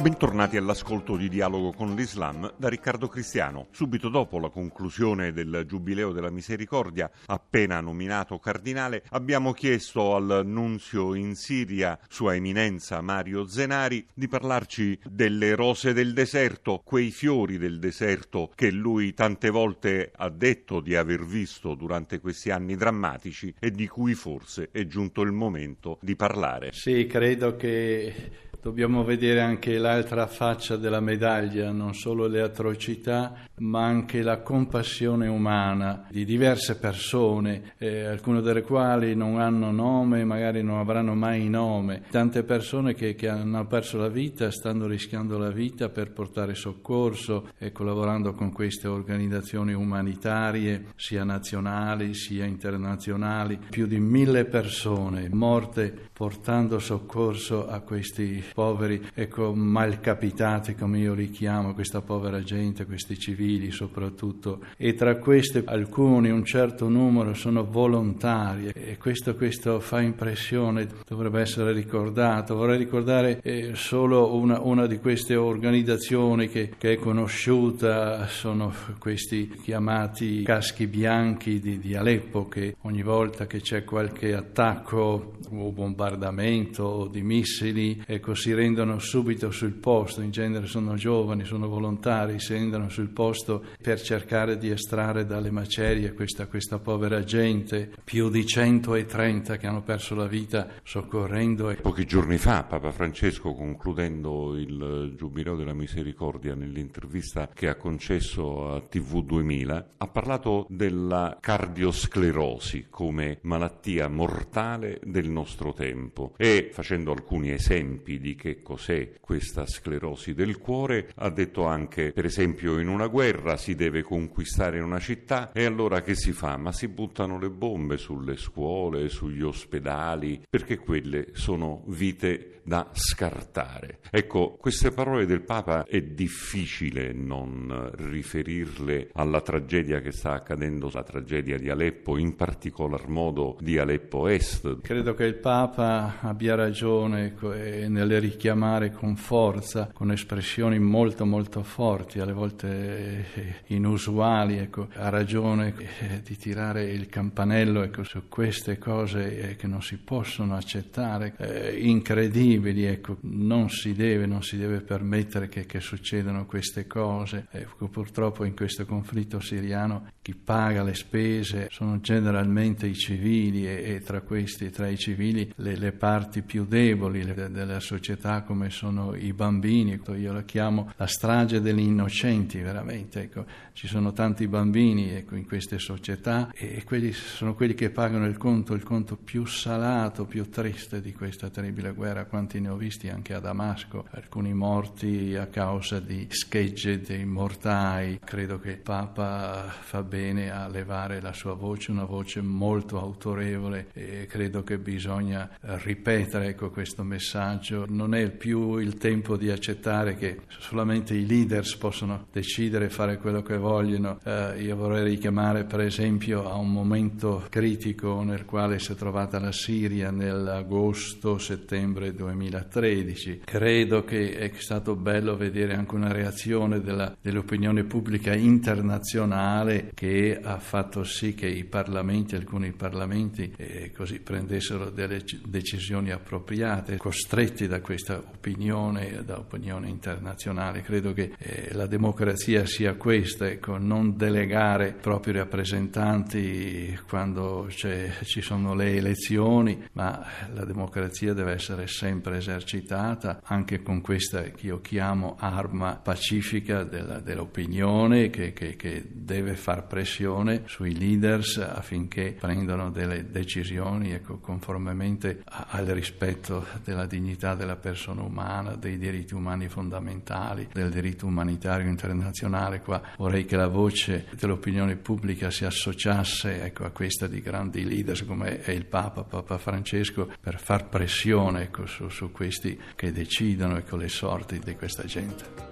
Bentornati all'ascolto di Dialogo con l'Islam da Riccardo Cristiano. Subito dopo la conclusione del Giubileo della Misericordia, appena nominato cardinale, abbiamo chiesto al nunzio in Siria, Sua Eminenza Mario Zenari, di parlarci delle rose del deserto, quei fiori del deserto che lui tante volte ha detto di aver visto durante questi anni drammatici e di cui forse è giunto il momento di parlare. Sì, credo che dobbiamo vedere anche l'altra faccia della medaglia, non solo le atrocità, ma anche la compassione umana di diverse persone, eh, alcune delle quali non hanno nome, magari non avranno mai nome. Tante persone che, che hanno perso la vita, stanno rischiando la vita per portare soccorso e collaborando con queste organizzazioni umanitarie, sia nazionali sia internazionali. Più di mille persone morte portando soccorso a questi poveri, ecco, malcapitati come io li chiamo, questa povera gente, questi civili soprattutto. E tra questi alcuni, un certo numero, sono volontari e questo, questo fa impressione, dovrebbe essere ricordato. Vorrei ricordare eh, solo una, una, di queste organizzazioni che, che, è conosciuta, sono questi chiamati caschi bianchi di, di Aleppo che ogni volta che c'è qualche attacco o bombardamento o di missili, ecco, si rendono subito sul posto, in genere sono giovani, sono volontari, si rendono sul posto per cercare di estrarre dalle macerie questa, questa povera gente, più di 130 che hanno perso la vita soccorrendo. Pochi giorni fa Papa Francesco, concludendo il Giubileo della Misericordia, nell'intervista che ha concesso a TV 2000, ha parlato della cardiosclerosi come malattia mortale del nostro tempo e facendo alcuni esempi di che cos'è questa sclerosi del cuore, ha detto anche, per esempio, in una guerra si deve conquistare una città e allora che si fa? Ma si buttano le bombe sulle scuole, sugli ospedali, perché quelle sono vite da scartare. Ecco, queste parole del Papa è difficile non riferirle alla tragedia che sta accadendo, la tragedia di Aleppo, in particolar modo di Aleppo Est. Credo che il Papa abbia ragione ecco, nel richiamare con forza, con espressioni molto molto forti, alle volte eh, inusuali, ecco, ha ragione eh, di tirare il campanello ecco, su queste cose eh, che non si possono accettare, eh, incredibili, ecco, non si deve, non si deve permettere che, che succedano queste cose. Ecco, purtroppo in questo conflitto siriano chi paga le spese sono generalmente i civili e, e tra questi, tra i civili, le, le parti più deboli della società come sono i bambini, io la chiamo la strage degli innocenti veramente, ecco. ci sono tanti bambini ecco, in queste società e quelli sono quelli che pagano il conto, il conto più salato, più triste di questa terribile guerra, quanti ne ho visti anche a Damasco, alcuni morti a causa di schegge dei mortai, credo che il Papa fa bene a levare la sua voce, una voce molto autorevole e credo che bisogna ripetere ecco, questo messaggio. Non è più il tempo di accettare che solamente i leaders possono decidere e fare quello che vogliono. Eh, io vorrei richiamare per esempio a un momento critico nel quale si è trovata la Siria nell'agosto-settembre 2013. Credo che è stato bello vedere anche una reazione della, dell'opinione pubblica internazionale che ha fatto sì che i parlamenti, alcuni parlamenti, eh, così prendessero delle decisioni appropriate, costretti da questa opinione, da opinione internazionale. Credo che eh, la democrazia sia questa, ecco, non delegare propri rappresentanti quando ci sono le elezioni, ma la democrazia deve essere sempre esercitata anche con questa che io chiamo arma pacifica della, dell'opinione che, che, che deve far pressione sui leaders affinché prendano delle decisioni ecco, conformemente al rispetto della dignità della della persona umana, dei diritti umani fondamentali, del diritto umanitario internazionale. Qua vorrei che la voce dell'opinione pubblica si associasse ecco, a questa di grandi leader come è il Papa, Papa Francesco, per far pressione ecco, su, su, questi che decidono ecco, le sorti di questa gente.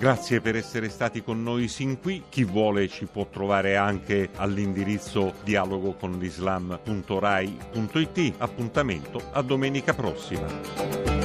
Grazie per essere stati con noi sin qui. Chi vuole ci può trovare anche all'indirizzo dialogo con l'islam.rai.it. Appuntamento a domenica prossima.